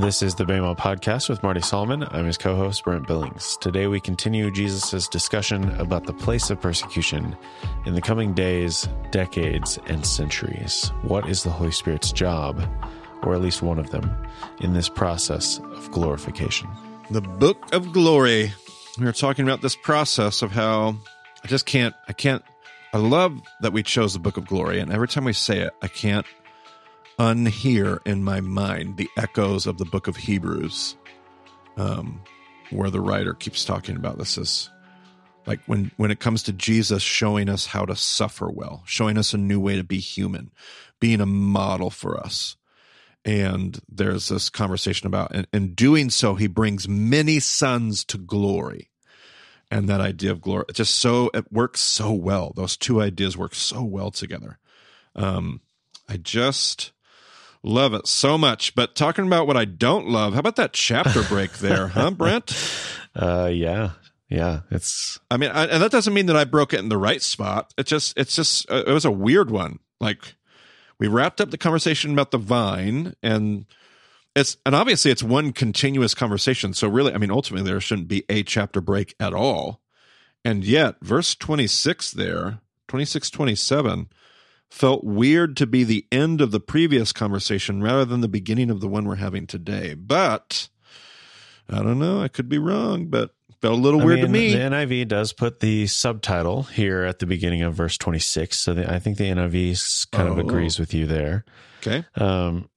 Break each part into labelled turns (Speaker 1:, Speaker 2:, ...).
Speaker 1: This is the Bema Podcast with Marty Solomon. I'm his co host, Brent Billings. Today we continue Jesus' discussion about the place of persecution in the coming days, decades, and centuries. What is the Holy Spirit's job, or at least one of them, in this process of glorification?
Speaker 2: The Book of Glory. We are talking about this process of how I just can't, I can't, I love that we chose the Book of Glory. And every time we say it, I can't unhear in my mind the echoes of the book of Hebrews, um, where the writer keeps talking about this is like when when it comes to Jesus showing us how to suffer well, showing us a new way to be human, being a model for us. And there's this conversation about, and in doing so, he brings many sons to glory. And that idea of glory, just so, it works so well. Those two ideas work so well together. Um, I just, Love it so much. But talking about what I don't love, how about that chapter break there, huh, Brent?
Speaker 1: Uh, yeah, yeah. It's.
Speaker 2: I mean, I, and that doesn't mean that I broke it in the right spot. It just, it's just, uh, it was a weird one. Like we wrapped up the conversation about the vine, and it's, and obviously it's one continuous conversation. So really, I mean, ultimately there shouldn't be a chapter break at all. And yet, verse twenty six there, 26, 27, felt weird to be the end of the previous conversation rather than the beginning of the one we're having today. But I don't know. I could be wrong, but felt a little
Speaker 1: I
Speaker 2: weird
Speaker 1: mean,
Speaker 2: to me.
Speaker 1: The NIV does put the subtitle here at the beginning of verse 26. So the, I think the NIV kind of
Speaker 2: Oh.
Speaker 1: agrees with you there.
Speaker 2: Okay.
Speaker 1: Um,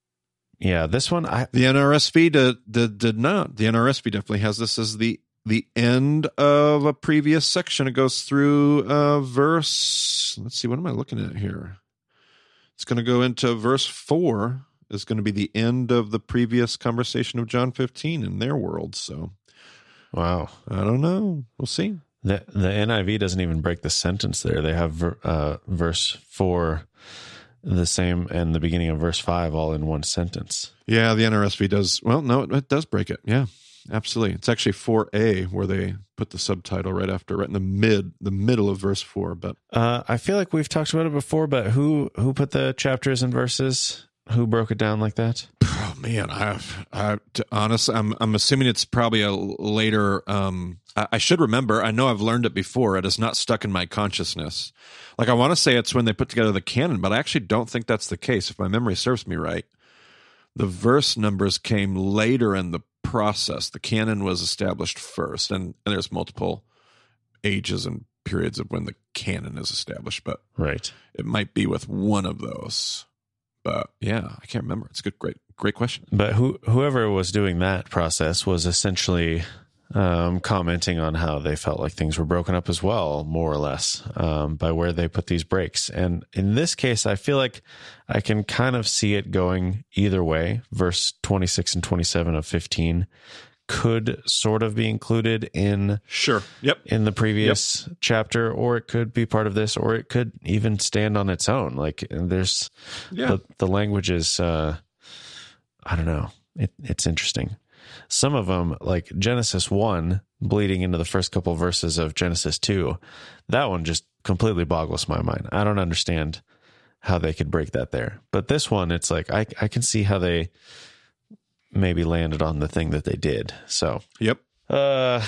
Speaker 1: yeah, this one, I,
Speaker 2: The NRSV did, did, did not. The NRSV definitely has this as the the end of a previous section. It goes through uh, verse. Let's see. What am I looking at here? It's going to go into verse four. Is going to be the end of the previous conversation of John 15 in their world. So
Speaker 1: wow.
Speaker 2: I don't know. We'll see.
Speaker 1: The the NIV doesn't even break the sentence there. They have ver- uh, verse four, the same, and the beginning of verse five all in one sentence.
Speaker 2: Yeah, the NRSV does. Well, no, it, it does break it. Yeah, absolutely. It's actually 4a where they put the subtitle right after, right in the mid, the middle of verse four. But
Speaker 1: Uh, I feel like we've talked about it before, but who who put the chapters and verses? Who broke it down like that?
Speaker 2: oh man, I, I to honest, I'm, I'm assuming it's probably a later. Um, I, I should remember. I know I've learned it before. It is not stuck in my consciousness. Like I want to say it's when they put together the canon, but I actually don't think that's the case. If my memory serves me right, the verse numbers came later in the process. The canon was established first, and, and there's multiple ages and periods of when the canon is established, but
Speaker 1: Right.
Speaker 2: it might be with one of those. But yeah, I can't remember. It's a good, great, great question.
Speaker 1: But who whoever was doing that process was essentially um, commenting on how they felt like things were broken up as well, more or less, um, by where they put these breaks. And in this case, I feel like I can kind of see it going either way. Verse 26 and 27 of 15 could sort of be included in
Speaker 2: Sure. Yep.
Speaker 1: in the previous chapter, or it could be part of this, or it could even stand on its own. Like there's
Speaker 2: Yeah.
Speaker 1: the, the language is, uh, I don't know. It, it's interesting. Some of them, like Genesis 1, bleeding into the first couple verses of Genesis 2, that one just completely boggles my mind. I don't understand how they could break that there. But this one, it's like, I, I can see how they maybe landed on the thing that they did. So,
Speaker 2: Yep.
Speaker 1: Uh,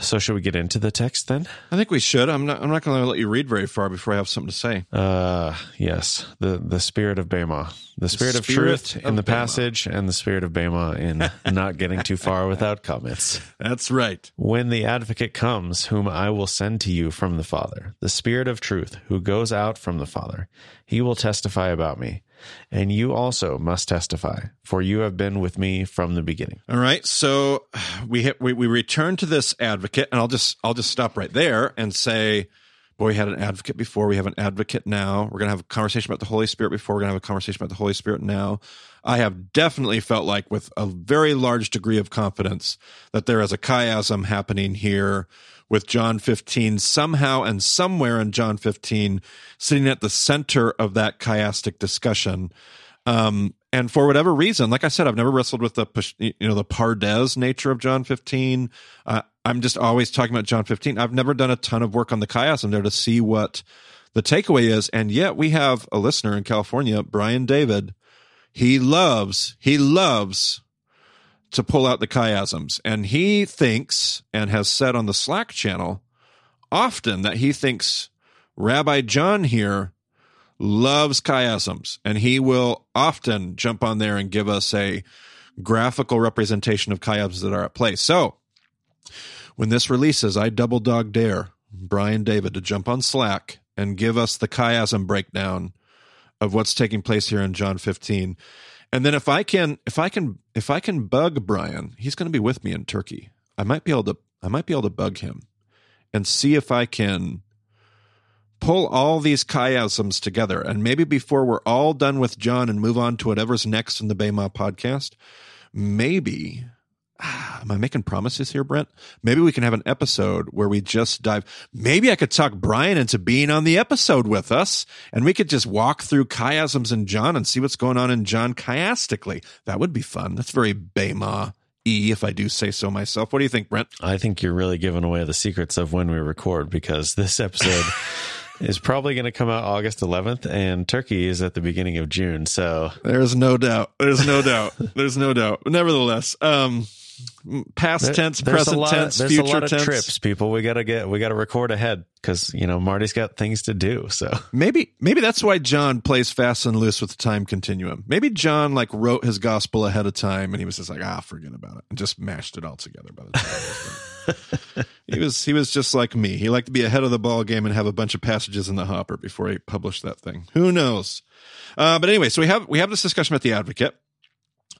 Speaker 1: so should we get into the text then?
Speaker 2: I think we should. I'm not. I'm not going to let you read very far before I have something to say.
Speaker 1: Uh, yes, the the spirit of Bema, the spirit of
Speaker 2: spirit
Speaker 1: truth
Speaker 2: of
Speaker 1: in the
Speaker 2: Bema.
Speaker 1: passage, and the spirit of Bema in not getting too far without comments.
Speaker 2: That's right.
Speaker 1: When the advocate comes, whom I will send to you from the Father, the Spirit of truth, who goes out from the Father, he will testify about me. And you also must testify, for you have been with me from the beginning.
Speaker 2: All right. So we hit, we we return to this advocate, and I'll just I'll just stop right there and say, boy, we had an advocate before. We have an advocate now. We're gonna have a conversation about the Holy Spirit before. We're gonna have a conversation about the Holy Spirit now. I have definitely felt like, with a very large degree of confidence, that there is a chiasm happening here with John 15 somehow and somewhere in John 15 sitting at the center of that chiastic discussion. Um, and for whatever reason, like I said, I've never wrestled with the you know the pardes nature of John 15. Uh, I'm just always talking about John 15. I've never done a ton of work on the chiasm there to see what the takeaway is, and yet we have a listener in California, Brian David. He loves he loves to pull out the chiasms. And he thinks and has said on the Slack channel often that he thinks Rabbi John here loves chiasms and he will often jump on there and give us a graphical representation of chiasms that are at play. So when this releases, I double dog dare Brian David to jump on Slack and give us the chiasm breakdown of what's taking place here in John 15. And then if I can if I can if I can bug Brian, he's going to be with me in Turkey. I might be able to I might be able to bug him and see if I can pull all these chiasms together. And maybe before we're all done with John and move on to whatever's next in the Bema podcast, maybe am I making promises here, Brent? Maybe we can have an episode where we just dive. Maybe I could talk Brian into being on the episode with us and we could just walk through chiasms in John and see what's going on in John chiastically. That would be fun. That's very Bema E, if I do say so myself. What do you think, Brent?
Speaker 1: I think you're really giving away the secrets of when we record because this episode is probably going to come out August 11th, and Turkey is at the beginning of June. So
Speaker 2: there's no doubt. There's no doubt. There's no doubt. Nevertheless, um, past there, tense, present tense,
Speaker 1: of,
Speaker 2: future
Speaker 1: a lot
Speaker 2: tense.
Speaker 1: Trips, people. We gotta get we gotta record ahead because you know Marty's got things to do. So
Speaker 2: maybe maybe that's why John plays fast and loose with the time continuum. Maybe John like wrote his gospel ahead of time and he was just like ah forget about it and just mashed it all together by the time. he was he was just like me. He liked to be ahead of the ball game and have a bunch of passages in the hopper before he published that thing. Who knows? Uh, but anyway, so we have we have this discussion about the advocate.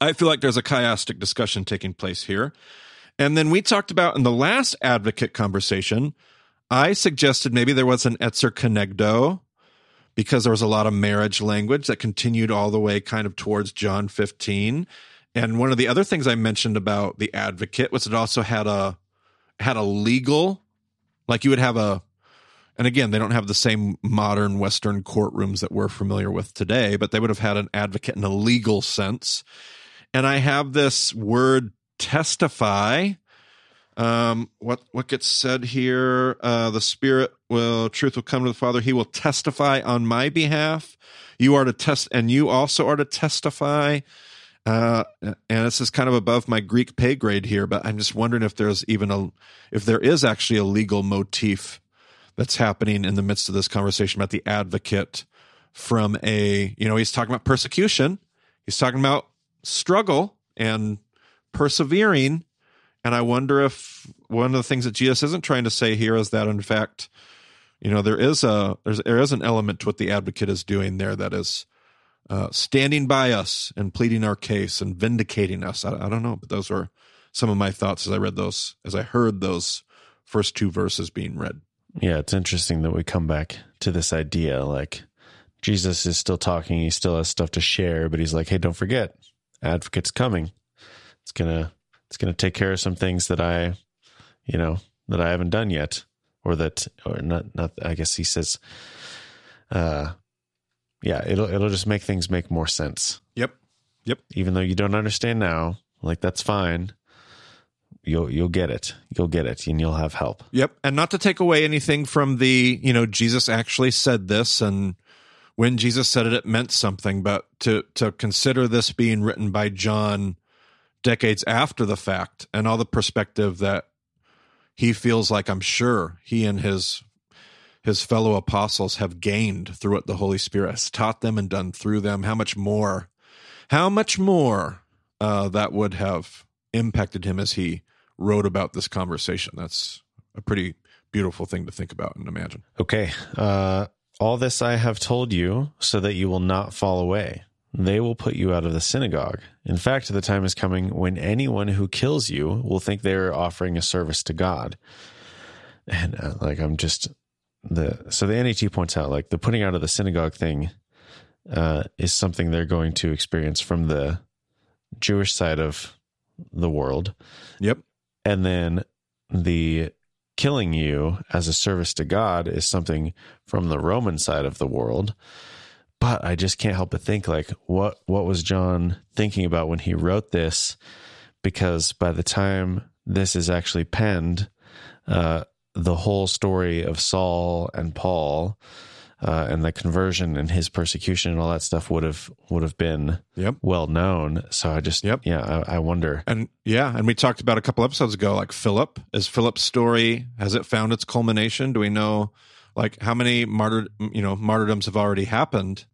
Speaker 2: I feel like there's a chiastic discussion taking place here. And then we talked about in the last advocate conversation, I suggested maybe there was an ezer kenegdo because there was a lot of marriage language that continued all the way kind of towards John 15. And one of the other things I mentioned about the advocate was it also had a had a legal like you would have a and again they don't have the same modern western courtrooms that we're familiar with today but they would have had an advocate in a legal sense and I have this word testify. Um, what what gets said here? Uh, the Spirit will truth will come to the Father. He will testify on my behalf. You are to test, and you also are to testify. Uh, and this is kind of above my Greek pay grade here, but I'm just wondering if there's even a if there is actually a legal motif that's happening in the midst of this conversation about the advocate from a you know he's talking about persecution he's talking about struggle and persevering. And I wonder if one of the things that Jesus isn't trying to say here is that, in fact, you know, there is a there's there is an element to what the advocate is doing there that is uh, standing by us and pleading our case and vindicating us. I, I don't know, but those were some of my thoughts as I read those, as I heard those first two verses being read.
Speaker 1: Yeah, it's interesting that we come back to this idea like Jesus is still talking, he still has stuff to share, but he's like, hey, don't forget, advocate's coming. It's gonna it's gonna take care of some things that I, you know, that I haven't done yet, or that or not not. I guess he says, uh, yeah, it'll it'll just make things make more sense.
Speaker 2: Yep, yep.
Speaker 1: Even though you don't understand now, like that's fine. You'll you'll get it. You'll get it, and you'll have help.
Speaker 2: Yep. And not to take away anything from the, you know, Jesus actually said this, and when Jesus said it, it meant something. But to to consider this being written by John decades after the fact, and all the perspective that he feels like, I'm sure he and his his fellow apostles have gained through what the Holy Spirit has taught them and done through them. How much more, how much more uh, that would have impacted him as he wrote about this conversation. That's a pretty beautiful thing to think about and imagine.
Speaker 1: Okay. Uh, all this I have told you so that you will not fall away. They will put you out of the synagogue. In fact, the time is coming when anyone who kills you will think they are offering a service to God. And uh, like, I'm just the, so the NET points out like the putting out of the synagogue thing uh, is something they're going to experience from the Jewish side of the world.
Speaker 2: Yep.
Speaker 1: And then the killing you as a service to God is something from the Roman side of the world. But I just can't help but think like what what was John thinking about when he wrote this? Because by the time this is actually penned, uh, the whole story of Saul and Paul uh, and the conversion and his persecution and all that stuff would have would have been
Speaker 2: Yep.
Speaker 1: well known. So I just
Speaker 2: Yep.
Speaker 1: yeah, I, I wonder.
Speaker 2: And yeah, and we talked about a couple episodes ago, like Philip. Is Philip's story has it found its culmination? Do we know like how many martyr you know martyrdoms have already happened?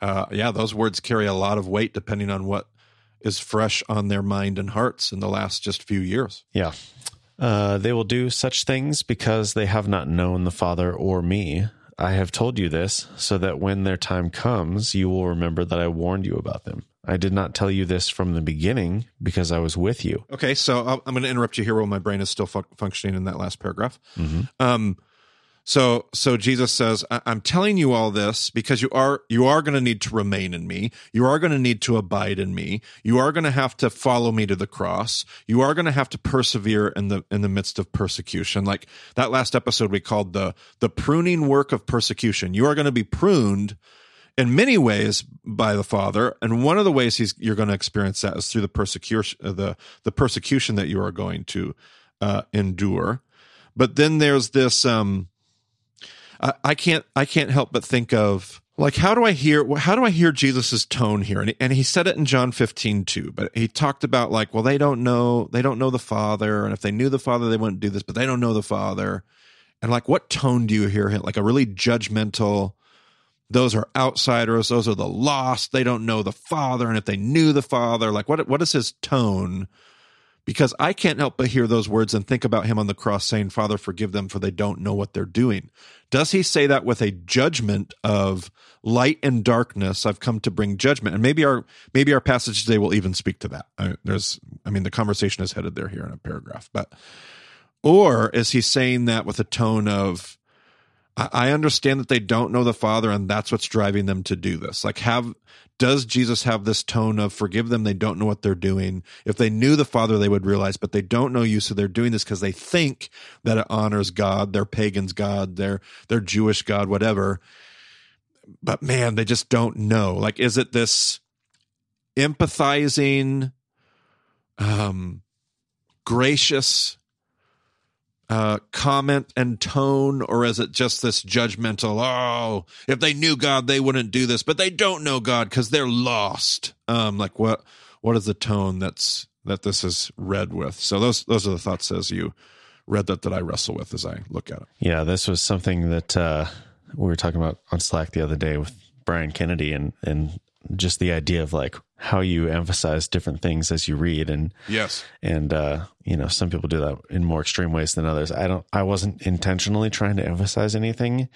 Speaker 2: Uh, yeah, those words carry a lot of weight depending on what is fresh on their mind and hearts in the last just few years.
Speaker 1: Yeah. Uh, they will do such things because they have not known the Father or me. I have told you this so that when their time comes, you will remember that I warned you about them. I did not tell you this from the beginning because I was with you.
Speaker 2: Okay, so I'm going to interrupt you here while my brain is still fu- functioning in that last paragraph. Um, so so Jesus says, "I'm telling you all this because you are you are going to need to remain in me. You are going to need to abide in me. You are going to have to follow me to the cross. You are going to have to persevere in the in the midst of persecution. Like that last episode we called the the pruning work of persecution. You are going to be pruned." in many ways by the Father, and one of the ways he's you're going to experience that is through the persecution, uh, the the persecution that you are going to uh, endure. But then there's this. Um, I, can't I can't help but think of like how do I hear how do I hear Jesus's tone here? And and he said it in John 15 too, but he talked about like, well, they don't know they don't know the Father, and if they knew the Father, they wouldn't do this, but they don't know the Father. And like, what tone do you hear? Him? Like a really judgmental those are outsiders those are the lost they don't know the father and if they knew the father like what what is his tone because i can't help but hear those words and think about him on the cross saying father forgive them for they don't know what they're doing. Does he say that with a judgment of light and darkness? I've come to bring judgment. And maybe our maybe our passage today will even speak to that. I, there's i mean the conversation is headed there here in a paragraph but or is he saying that with a tone of I understand that they don't know the Father, and that's what's driving them to do this. Like, have does Jesus have this tone of forgive them? They don't know what they're doing. If they knew the Father, they would realize, but they don't know you, so they're doing this because they think that it honors God, their pagan's God, their their Jewish God, whatever. But man, they just don't know. Like, is it this empathizing, um, gracious? Uh, comment and tone, or is it just this judgmental? Oh, if they knew God, they wouldn't do this, but they don't know God because they're lost. Um, like what? What is the tone that's that this is read with? So those those are the thoughts as you read that that I wrestle with as I look at it.
Speaker 1: Yeah, this was something that uh, we were talking about on Slack the other day with Brian Kennedy and and just the idea of like how you emphasize different things as you read and
Speaker 2: Yes.
Speaker 1: and uh you know some people do that in more extreme ways than others i don't i wasn't intentionally trying to emphasize anything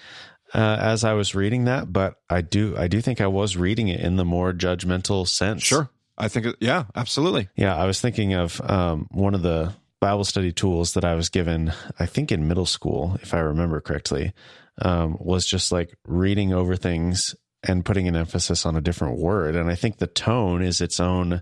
Speaker 1: uh, as i was reading that but i do i do think i was reading it in the more judgmental sense
Speaker 2: Sure. I think. Yeah. Absolutely.
Speaker 1: yeah i was thinking of um one of the bible study tools that i was given i think in middle school if i remember correctly um was just like reading over things and putting an emphasis on a different word and i think the tone is its own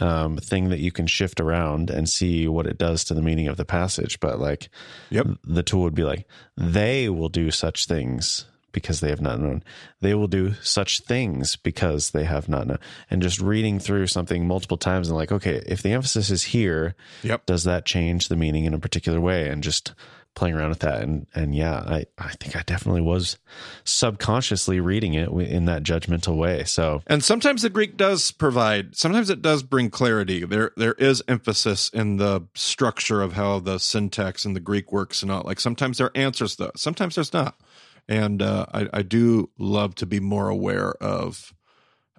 Speaker 1: um, thing that you can shift around and see what it does to the meaning of the passage. But like,
Speaker 2: Yep.
Speaker 1: the tool would be like, they will do such things because they have not known. They will do such things because they have not known. And just reading through something multiple times and like, okay, if the emphasis is here,
Speaker 2: Yep.
Speaker 1: does that change the meaning in a particular way? And just playing around with that. And, and yeah, I, I think I definitely was subconsciously reading it in that judgmental way. So
Speaker 2: And sometimes the Greek does provide. Sometimes it does bring clarity. There, there is emphasis in the structure of how the syntax in the Greek works, and all. Like sometimes there are answers, though. Sometimes there's not. And uh, I, I do love to be more aware of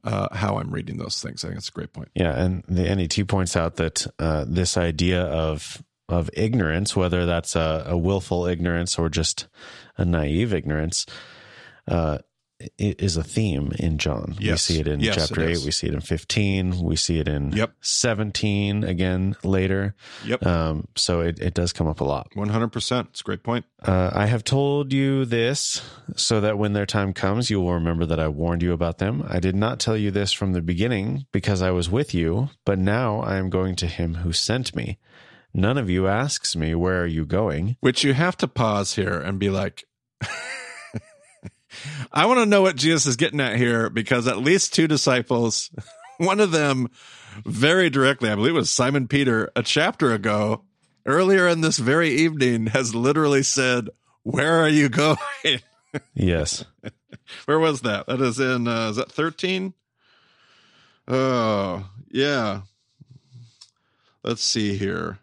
Speaker 2: uh, how I'm reading those things. I think it's a great point.
Speaker 1: Yeah, and the NET points out that uh, this idea of of ignorance, whether that's a, a willful ignorance or just a naive ignorance, uh, is a theme in John.
Speaker 2: Yes.
Speaker 1: We see it in
Speaker 2: Yes,
Speaker 1: chapter
Speaker 2: it
Speaker 1: eight. We see it in fifteen. We see it in
Speaker 2: Yep.
Speaker 1: seventeen again later.
Speaker 2: Yep.
Speaker 1: Um, so it, it does come up a lot.
Speaker 2: 100%. It's a great point.
Speaker 1: Uh, I have told you this so that when their time comes, you will remember that I warned you about them. I did not tell you this from the beginning because I was with you, but now I am going to him who sent me. None of you asks me, Where are you going?
Speaker 2: Which you have to pause here and be like, I want to know what Jesus is getting at here because at least two disciples, one of them very directly, I believe it was Simon Peter, a chapter ago, earlier in this very evening, has literally said, Where are you going?
Speaker 1: Yes.
Speaker 2: Where was that? That is in uh, is that 13? Oh, yeah. Let's see here.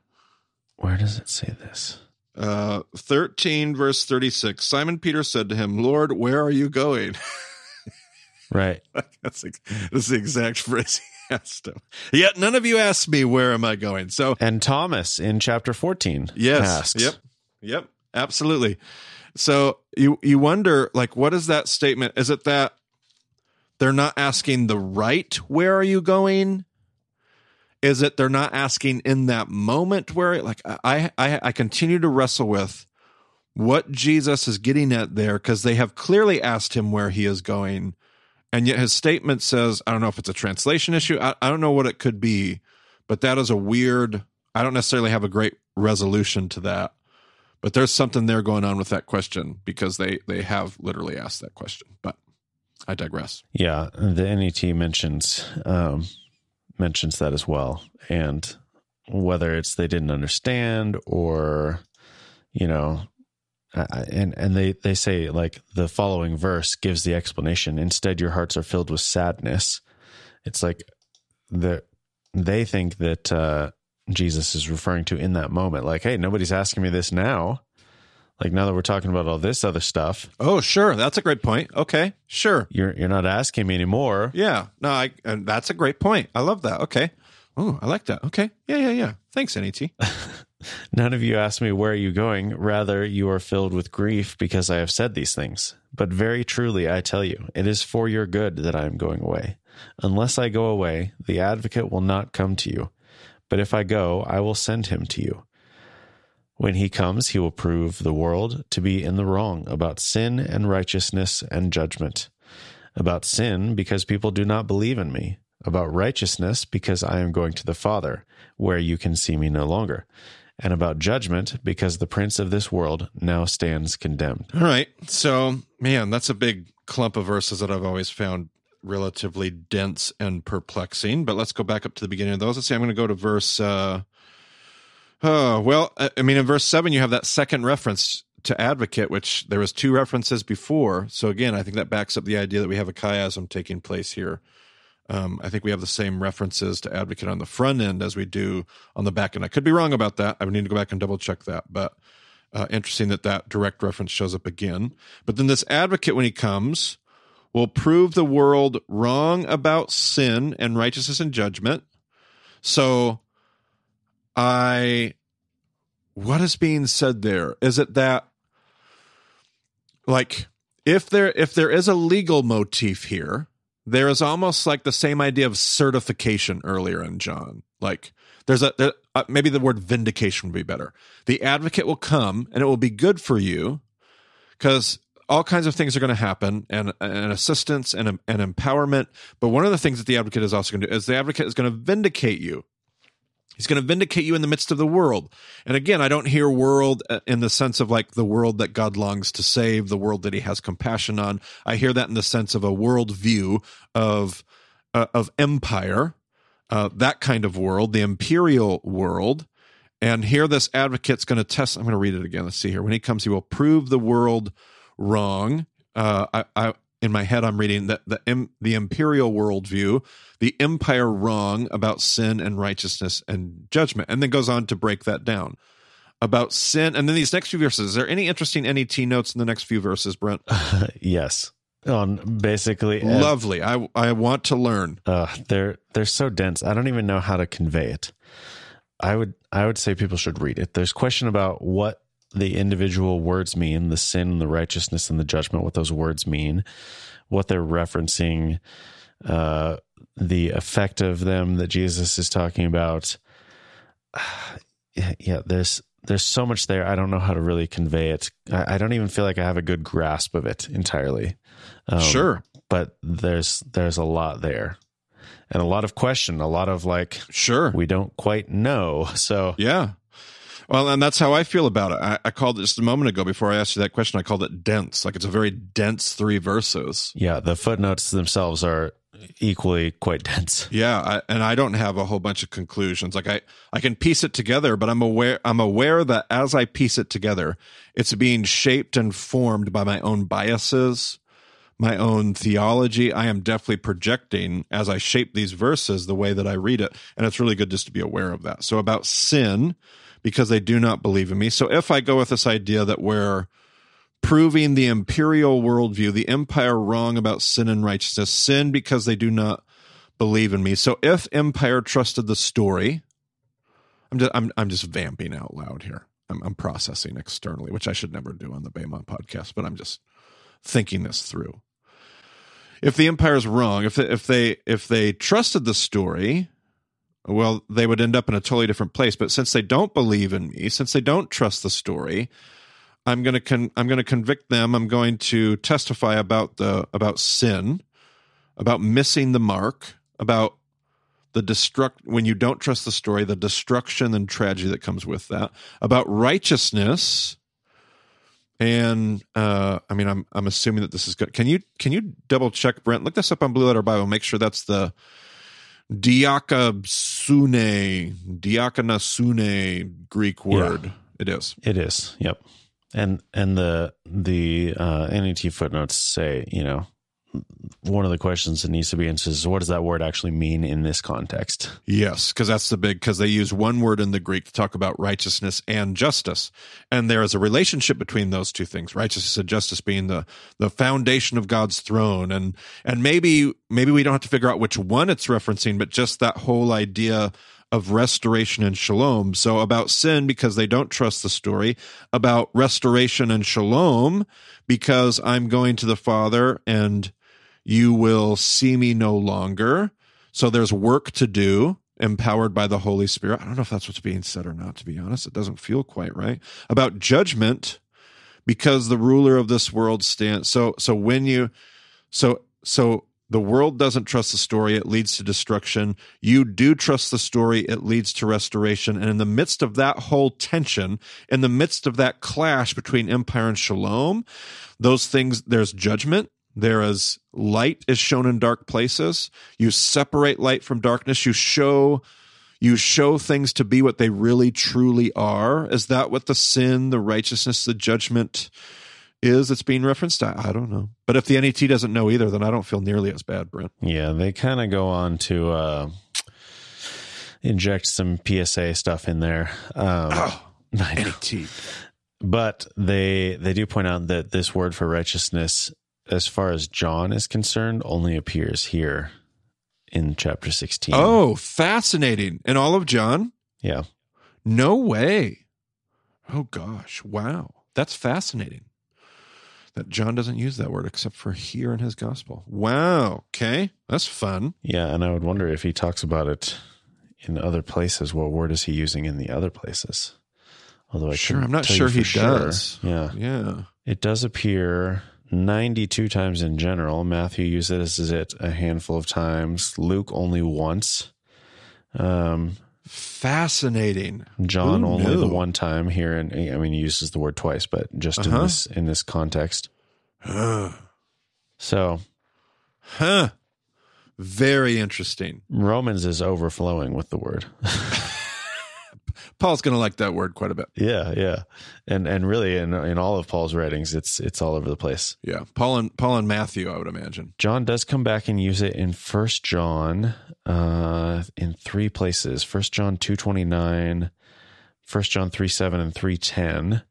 Speaker 1: Where does it say this?
Speaker 2: Uh 13 verse 36. Simon Peter said to him, "Lord, where are you going?"
Speaker 1: Right.
Speaker 2: That's ex- that's the exact phrase he asked him. Yet none of you asked me where am I going. So
Speaker 1: And Thomas in chapter 14
Speaker 2: Yes.
Speaker 1: asks.
Speaker 2: Yep. Yep. Absolutely. So you you wonder like what is that statement? Is it that they're not asking the right where are you going? Is it they're not asking in that moment where like I I I continue to wrestle with what Jesus is getting at there because they have clearly asked him where he is going. And yet his statement says, I don't know if it's a translation issue. I, I don't know what it could be, but that is a weird, I don't necessarily have a great resolution to that. But there's something there going on with that question because they they have literally asked that question. But I digress.
Speaker 1: Yeah, the NET mentions um, mentions that as well, and whether it's they didn't understand or you know, and and they they say like the following verse gives the explanation. Instead, your hearts are filled with sadness. It's like the they think that uh, Jesus is referring to in that moment, like, hey, nobody's asking me this now. Like now that we're talking about all this other stuff,
Speaker 2: Oh, sure. That's a great point. Okay. Sure.
Speaker 1: you're you're not asking me anymore.
Speaker 2: Yeah. No, I and that's a great point. I love that. Okay. Oh, I like that. Okay. Yeah, yeah, yeah. Thanks, NET.
Speaker 1: None of you ask me, Where are you going? Rather, you are filled with grief because I have said these things. But very truly, I tell you, it is for your good that I am going away. Unless I go away, the advocate will not come to you. But if I go, I will send him to you. When he comes, he will prove the world to be in the wrong about sin and righteousness and judgment. About sin, because people do not believe in me. About righteousness, because I am going to the Father, where you can see me no longer. And about judgment, because the prince of this world now stands condemned.
Speaker 2: All right. So, man, that's a big clump of verses that I've always found relatively dense and perplexing. But let's go back up to the beginning of those. Let's see. I'm going to go to verse. Uh, oh well, I I mean, in verse seven, you have that second reference to advocate, which there was two references before. So again, I think that backs up the idea that we have a chiasm taking place here. Um, I think we have the same references to advocate on the front end as we do on the back end. I could be wrong about that. I would need to go back and double check that, but uh, interesting that that direct reference shows up again. But then this advocate, when he comes, will prove the world wrong about sin and righteousness and judgment. So, I, what is being said there? Is it that, like, if there if there is a legal motif here, there is almost like the same idea of certification earlier in John. Like, there's a there, uh, maybe the word vindication would be better. The advocate will come, and it will be good for you because all kinds of things are going to happen and, and assistance and, and empowerment. But one of the things that the advocate is also going to do is the advocate is going to vindicate you. He's going to vindicate you in the midst of the world. And again, I don't hear world uh, in the sense of like the world that God longs to save, the world that he has compassion on. I hear that in the sense of a world view of, uh, of empire, uh, that kind of world, the imperial world. And here this advocate's going to test. I'm going to read it again. Let's see here. When he comes, he will prove the world wrong. Uh, I, I, in my head, I'm reading that the the imperial worldview, the empire wrong about sin and righteousness and judgment, and then goes on to break that down about sin. And then these next few verses. Is there any interesting NET notes in the next few verses, Brent?
Speaker 1: yes. On basically, ev-
Speaker 2: Lovely. I I want to learn.
Speaker 1: uh, they're they're so dense. I don't even know how to convey it. I would I would say people should read it. There's question about what the individual words mean, the sin, the righteousness, and the judgment. What those words mean, what they're referencing, uh, the effect of them that Jesus is talking about. Yeah, there's there's so much there. I don't know how to really convey it. I, I don't even feel like I have a good grasp of it entirely. Um,
Speaker 2: sure.
Speaker 1: but there's there's a lot there and a lot of question a lot of like
Speaker 2: Sure.
Speaker 1: we don't quite know so
Speaker 2: Yeah. Well, and that's how I feel about it. I, I called it just a moment ago before I asked you that question. I called it dense. Like it's a very dense three verses.
Speaker 1: yeah the footnotes themselves are equally quite dense.
Speaker 2: Yeah, I, and I don't have a whole bunch of conclusions. Like I, I can piece it together, but I'm aware I'm aware that as I piece it together, it's being shaped and formed by my own biases, my own theology. I am definitely projecting as I shape these verses the way that I read it, and it's really good just to be aware of that. So about sin, because they do not believe in me. So if I go with this idea that we're proving the imperial worldview, the empire wrong about sin and righteousness, sin because they do not believe in me. So if empire trusted the story, I'm just I'm I'm just vamping out loud here. I'm, I'm processing externally, which I should never do on the Bema podcast, but I'm just thinking this through. If the empire is wrong, if if they if they trusted the story, well, they would end up in a totally different place. But since they don't believe in me, since they don't trust the story, I'm going to con- I'm going to convict them. I'm going to testify about the about sin, about missing the mark, about the destruct when you don't trust the story, the destruction and tragedy that comes with that, about righteousness. And uh, I mean, I'm I'm assuming that this is good. Can you can you double check, Brent? Look this up on Blue Letter Bible. Make sure that's the diakasune diakonasune Greek word.
Speaker 1: Yeah.
Speaker 2: It is.
Speaker 1: It is. Yep. And and the the uh, NET footnotes say, you know, one of the questions that needs to be answered is what does that word actually mean in this context?
Speaker 2: Yes, because that's the big because they use one word in the Greek to talk about righteousness and justice, and there is a relationship between those two things, righteousness and justice being the the foundation of God's throne, and and maybe maybe we don't have to figure out which one it's referencing, but just that whole idea of restoration and shalom. So about sin because they don't trust the story, about restoration and shalom because I'm going to the Father and you will see me no longer. So there's work to do, empowered by the Holy Spirit. I don't know if that's what's being said or not, to be honest. It doesn't feel quite right. About judgment, because the ruler of this world stands. So, so when you, so, so the world doesn't trust the story, it leads to destruction. You do trust the story, it leads to restoration. And in the midst of that whole tension, in the midst of that clash between empire and shalom, those things, there's judgment. There is light is shown in dark places. You separate light from darkness. You show you show things to be what they really truly are. Is that what the sin, the righteousness, the judgment is that's being referenced? I, I don't know. But if the NET doesn't know either, then I don't feel nearly as bad, Brent.
Speaker 1: Yeah, they kind of go on to uh, inject some PSA stuff in there. Um,
Speaker 2: Oh, NET.
Speaker 1: But they they do point out that this word for righteousness, as far as John is concerned, only appears here in chapter sixteen.
Speaker 2: Oh, fascinating. In all of John?
Speaker 1: yeah,
Speaker 2: No way. Oh gosh. Wow. That's fascinating. That John doesn't use that word except for here in his gospel. Wow. Okay. That's fun.
Speaker 1: yeah. And I would wonder if he talks about it in other places. What word is he using in the other places? Although I
Speaker 2: sure, I'm not sure he
Speaker 1: for
Speaker 2: does.
Speaker 1: Yeah,
Speaker 2: Yeah.
Speaker 1: it does appear 92 times in general. Matthew uses it a handful of times. Luke only once. Um,
Speaker 2: Fascinating.
Speaker 1: John
Speaker 2: Who
Speaker 1: only the one time here, and I mean he uses the word twice, but just in
Speaker 2: Uh-huh.
Speaker 1: this in this context.
Speaker 2: Huh.
Speaker 1: So
Speaker 2: Huh. Very interesting.
Speaker 1: Romans is overflowing with the word.
Speaker 2: Paul's going to like that word quite a bit.
Speaker 1: yeah, yeah, and and really in in all of Paul's writings, it's it's all over the place.
Speaker 2: Yeah. Paul and Paul and Matthew, I would imagine.
Speaker 1: John does come back and use it in First John, uh, in three places. First John two twenty nine, First John three seven and three ten.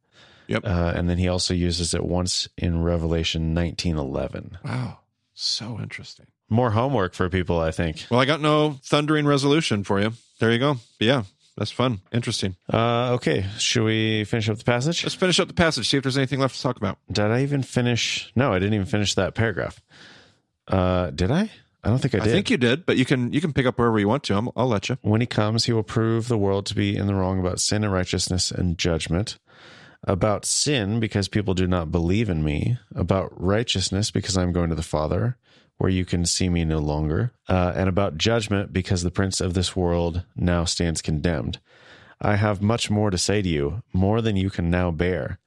Speaker 2: Yep.
Speaker 1: Uh, and then he also uses it once in Revelation nineteen eleven.
Speaker 2: Wow. So interesting.
Speaker 1: More homework for people, I think.
Speaker 2: Well, I got no thundering resolution for you. There you go. But yeah, that's fun. Interesting.
Speaker 1: Uh, okay, should we finish up the passage?
Speaker 2: Let's finish up the passage, see if there's anything left to talk about.
Speaker 1: Did I even finish? No, I didn't even finish that paragraph. Uh, did I? I don't think I did.
Speaker 2: I, think you did, but you can you can pick up wherever you want to. I'm, I'll let you.
Speaker 1: when he comes, he will prove the world to be in the wrong about sin and righteousness and judgment. About sin, because people do not believe in me. About righteousness, because I'm going to the Father, where you can see me no longer. Uh, and about judgment, because the prince of this world now stands condemned. I have much more to say to you, more than you can now bear.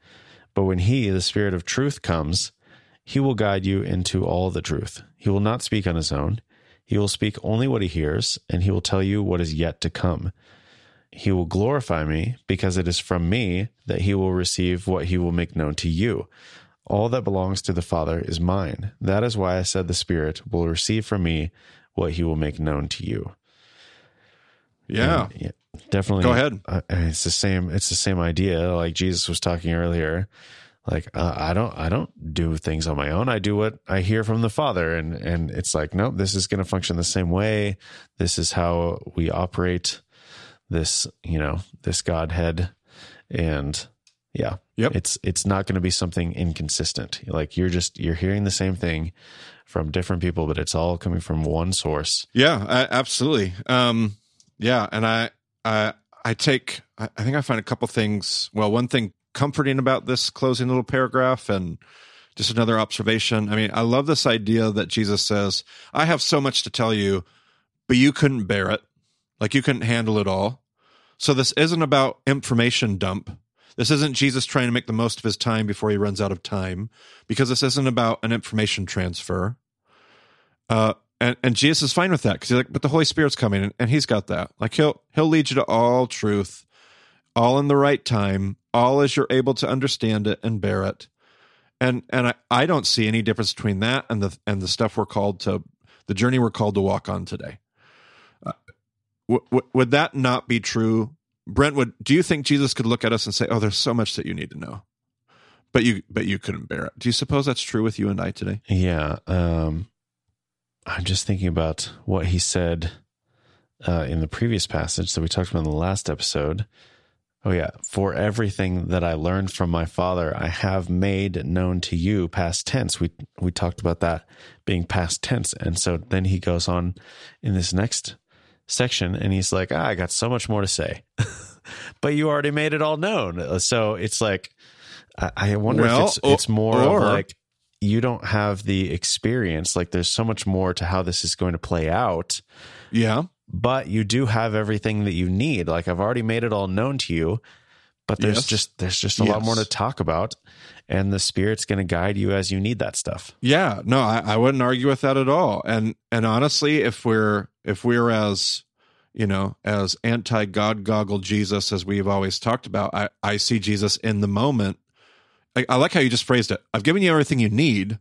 Speaker 1: But when he, the Spirit of truth, comes, he will guide you into all the truth. He will not speak on his own. He will speak only what he hears, and he will tell you what is yet to come. He will glorify me, because it is from me that he will receive what he will make known to you. All that belongs to the Father is mine. That is why I said the Spirit will receive from me what he will make known to you.
Speaker 2: Yeah.
Speaker 1: And, yeah definitely.
Speaker 2: Go ahead.
Speaker 1: Uh, it's the same. It's the same idea. Like Jesus was talking earlier. Like uh, I don't, I don't do things on my own. I do what I hear from the Father, and and it's like, nope, this is going to function the same way. This is how we operate. This, you know, this Godhead, and yeah,
Speaker 2: Yep.
Speaker 1: it's it's not going to be something inconsistent. Like you're just you're hearing the same thing from different people, but it's all coming from one source.
Speaker 2: Yeah, I, absolutely. Um, yeah, and I, I, I take. I, I think I find a couple things. Well, one thing comforting about this closing little paragraph, and just another observation. I mean, I love this idea that Jesus says, "I have so much to tell you, but you couldn't bear it. Like you couldn't handle it all." So this isn't about information dump. This isn't Jesus trying to make the most of his time before he runs out of time, because this isn't about an information transfer. Uh, and, and Jesus is fine with that because he's like, but the Holy Spirit's coming, and, and he's got that. Like he'll he'll lead you to all truth, all in the right time, all as you're able to understand it and bear it. And and I, I don't see any difference between that and the and the stuff we're called to the journey we're called to walk on today. Uh, w- w- would that not be true, Brentwood? Do you think Jesus could look at us and say, "Oh, there's so much that you need to know," but you but you couldn't bear it? Do you suppose that's true with you and I today?
Speaker 1: Yeah. Um, I'm just thinking about what he said uh, in the previous passage that we talked about in the last episode. Oh, yeah. For everything that I learned from my father, I have made known to you, past tense. We, we talked about that being past tense. And so then he goes on in this next section and he's like, ah, I got so much more to say, but you already made it all known. So it's like, I, I wonder
Speaker 2: Well,
Speaker 1: if it's, it's more
Speaker 2: or-
Speaker 1: of like, you don't have the experience. Like there's so much more to how this is going to play out,
Speaker 2: Yeah.
Speaker 1: but you do have everything that you need. Like I've already made it all known to you, but there's
Speaker 2: Yes.
Speaker 1: just there's just a lot more to talk about, and the spirit's going to guide you as you need that stuff.
Speaker 2: Yeah, no, I, I wouldn't argue with that at all. And and honestly, if we're if we're as you know as anti God goggle Jesus as we've always talked about, I I see Jesus in the moment. I, I like how you just phrased it. I've given you everything you need.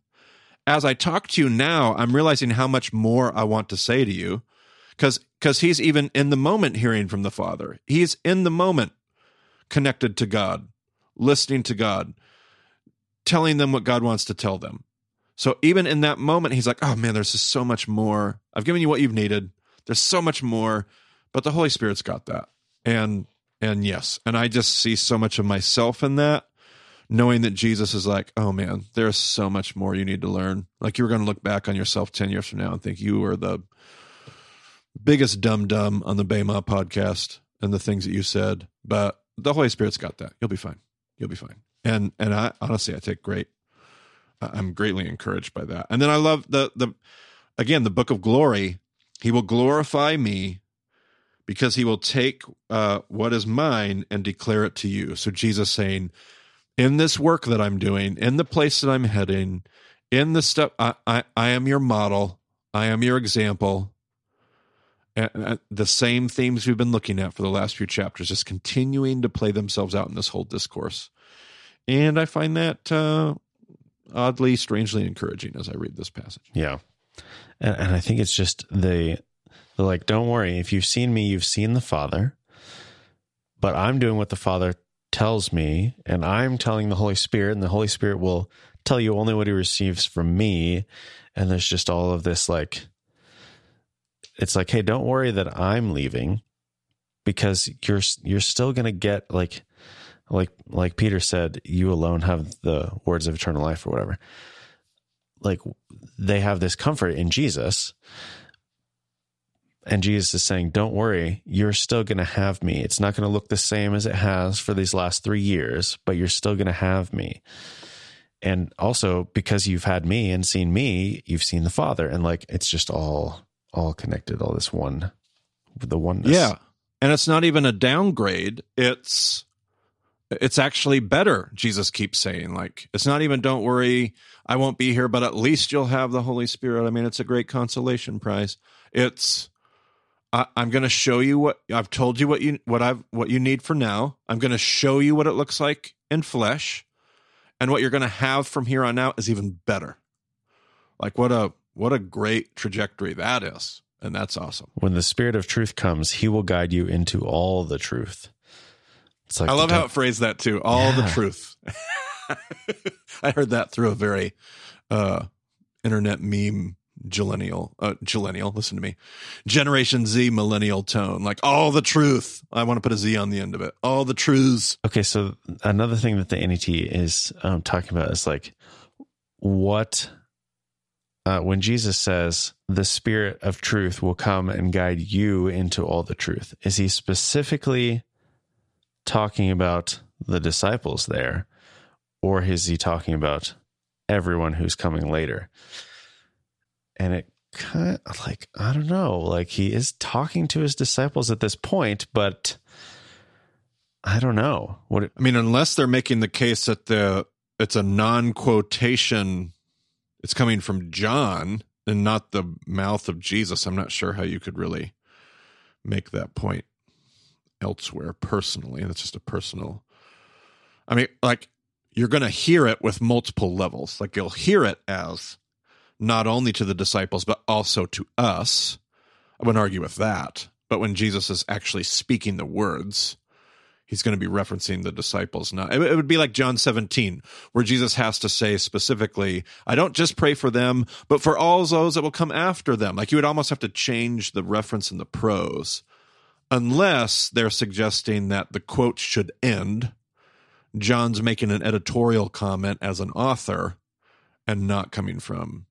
Speaker 2: As I talk to you now, I'm realizing how much more I want to say to you, because because he's even in the moment hearing from the Father. He's in the moment connected to God, listening to God, telling them what God wants to tell them. So even in that moment, he's like, oh man, there's just so much more. I've given you what you've needed. There's so much more, but the Holy Spirit's got that. And and yes, and I just see so much of myself in that, knowing that Jesus is like, oh man, there's so much more you need to learn. Like you're going to look back on yourself 10 years from now and think you were the biggest dum dum on the Bema podcast and the things that you said, but the Holy Spirit's got that. You'll be fine. You'll be fine. And and I honestly I take great I'm greatly encouraged by that. And then I love the the again the book of glory. He will glorify me because he will take uh, what is mine and declare it to you. So Jesus saying, in this work that I'm doing, in the place that I'm heading, in the stuff, I, I, I am your model. I am your example. And the same themes we've been looking at for the last few chapters, just continuing to play themselves out in this whole discourse. And I find that uh, oddly, strangely encouraging as I read this passage.
Speaker 1: Yeah, and, and I think it's just the the like, don't worry, if you've seen me, you've seen the Father. But I'm doing what the Father tells me, and I'm telling the Holy Spirit, and the Holy Spirit will tell you only what He receives from me. And there's just all of this like, it's like, hey, don't worry that I'm leaving, because you're you're still gonna get like, like like Peter said, you alone have the words of eternal life or whatever like they have this comfort in Jesus. And Jesus is saying, Don't worry, you're still going to have me. It's not going to look the same as it has for these last three years, but you're still going to have me. And also, because you've had me and seen me, you've seen the Father. And like, it's just all, all connected, all this one, the oneness.
Speaker 2: Yeah. And it's not even a downgrade. It's it's actually better. Jesus keeps saying, like, it's not even, don't worry, I won't be here, but at least you'll have the Holy Spirit. I mean, it's a great consolation prize. It's, I, I'm going to show you what I've told you what you what I've what you need for now. I'm going to show you what it looks like in flesh, and what you're going to have from here on out is even better. Like what a what a great trajectory that is, and that's awesome.
Speaker 1: When the Spirit of truth comes, he will guide you into all the truth.
Speaker 2: It's like I love how it phrased that too. All yeah. the truth. I heard that through a very uh, internet meme millennial, uh, millennial. Listen to me, Generation Z millennial tone, like all the truth. I want to put a Z on the end of it. All the truths.
Speaker 1: Okay, so another thing that the NET is um, talking about is like what uh, when Jesus says the Spirit of truth will come and guide you into all the truth. Is he specifically talking about the disciples there, or is he talking about everyone who's coming later? and it kind of like I don't know, like he is talking to his disciples at this point, but I don't know what. It,
Speaker 2: I mean, unless they're making the case that the it's a non quotation, it's coming from John and not the mouth of Jesus. I'm not sure how you could really make that point elsewhere personally. That's just a personal. I mean, like you're going to hear it with multiple levels. Like you'll hear it as not only to the disciples, but also to us. I wouldn't argue with that. But when Jesus is actually speaking the words, he's going to be referencing the disciples now. It, would be like John 17, where Jesus has to say specifically, I don't just pray for them, but for all those that will come after them. Like you would almost have to change the reference in the prose, unless they're suggesting that the quote should end. John's making an editorial comment as an author and not coming from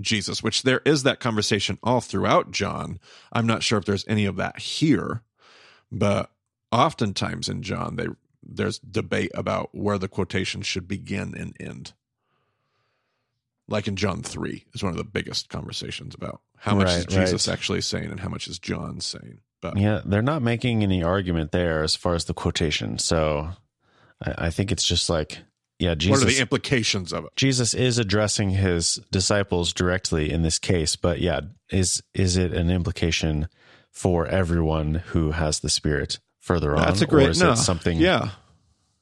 Speaker 2: Jesus, which there is that conversation all throughout John. I'm not sure if there's any of that here, but oftentimes in John, they there's debate about where the quotation should begin and end. Like in John 3 is one of the biggest conversations about how much right, is Jesus right. actually saying and how much is John saying.
Speaker 1: But yeah, they're not making any argument there as far as the quotation. So I, I think it's just like yeah, Jesus.
Speaker 2: What are the implications of it?
Speaker 1: Jesus is addressing his disciples directly in this case, but yeah, is is it an implication for everyone who has the Spirit further on?
Speaker 2: That's a great Is no. something. Yeah.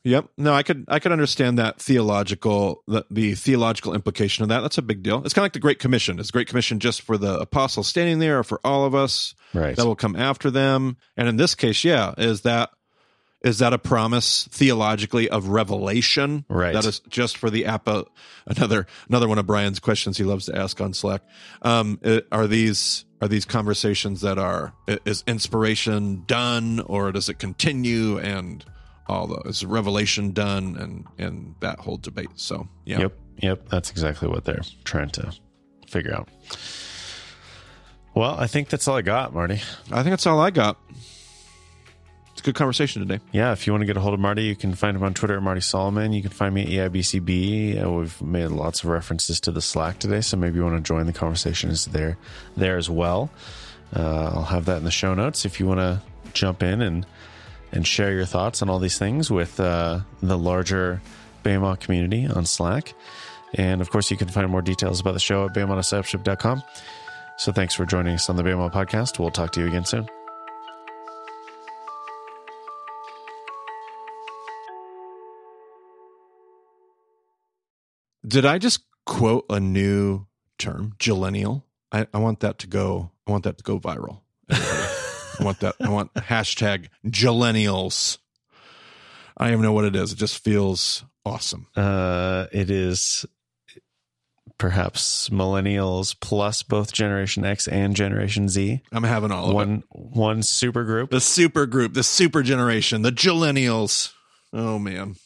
Speaker 2: Yep. No, I could I could understand that theological the, the theological implication of that. That's a big deal. It's kind of like the Great Commission. Is Great Commission just for the apostles standing there or for all of us
Speaker 1: right.
Speaker 2: that will come after them? And in this case, yeah, is that is that a promise theologically of revelation?
Speaker 1: Right.
Speaker 2: That is just for the apo. Another another one of Brian's questions he loves to ask on Slack. Um, are these are these conversations that are is inspiration done or does it continue and all the is revelation done and and that whole debate. So yeah.
Speaker 1: Yep. Yep. That's exactly what they're trying to figure out. Well, I think that's all I got, Marty.
Speaker 2: I think that's all I got. It's a good conversation today.
Speaker 1: Yeah, if you want to get a hold of Marty, you can find him on Twitter at Marty Solomon. You can find me at EIBCB. Uh, we've made lots of references to the Slack today, so maybe you want to join the conversations there there as well. Uh, I'll have that in the show notes if you want to jump in and and share your thoughts on all these things with uh, the larger Bema community on Slack. And of course, you can find more details about the show at BemaDiscipleship.com. So thanks for joining us on the Bema podcast. We'll talk to you again soon.
Speaker 2: Did I just quote a new term, Gillennial? I, I want that to go. I want that to go viral. I want that. I want hashtag Gillennials. I don't even know what it is. It just feels awesome.
Speaker 1: Uh, it is perhaps millennials plus both Generation X and Generation Z.
Speaker 2: I'm having all
Speaker 1: one one super group.
Speaker 2: The super group, the super generation, the Gillennials. Oh man.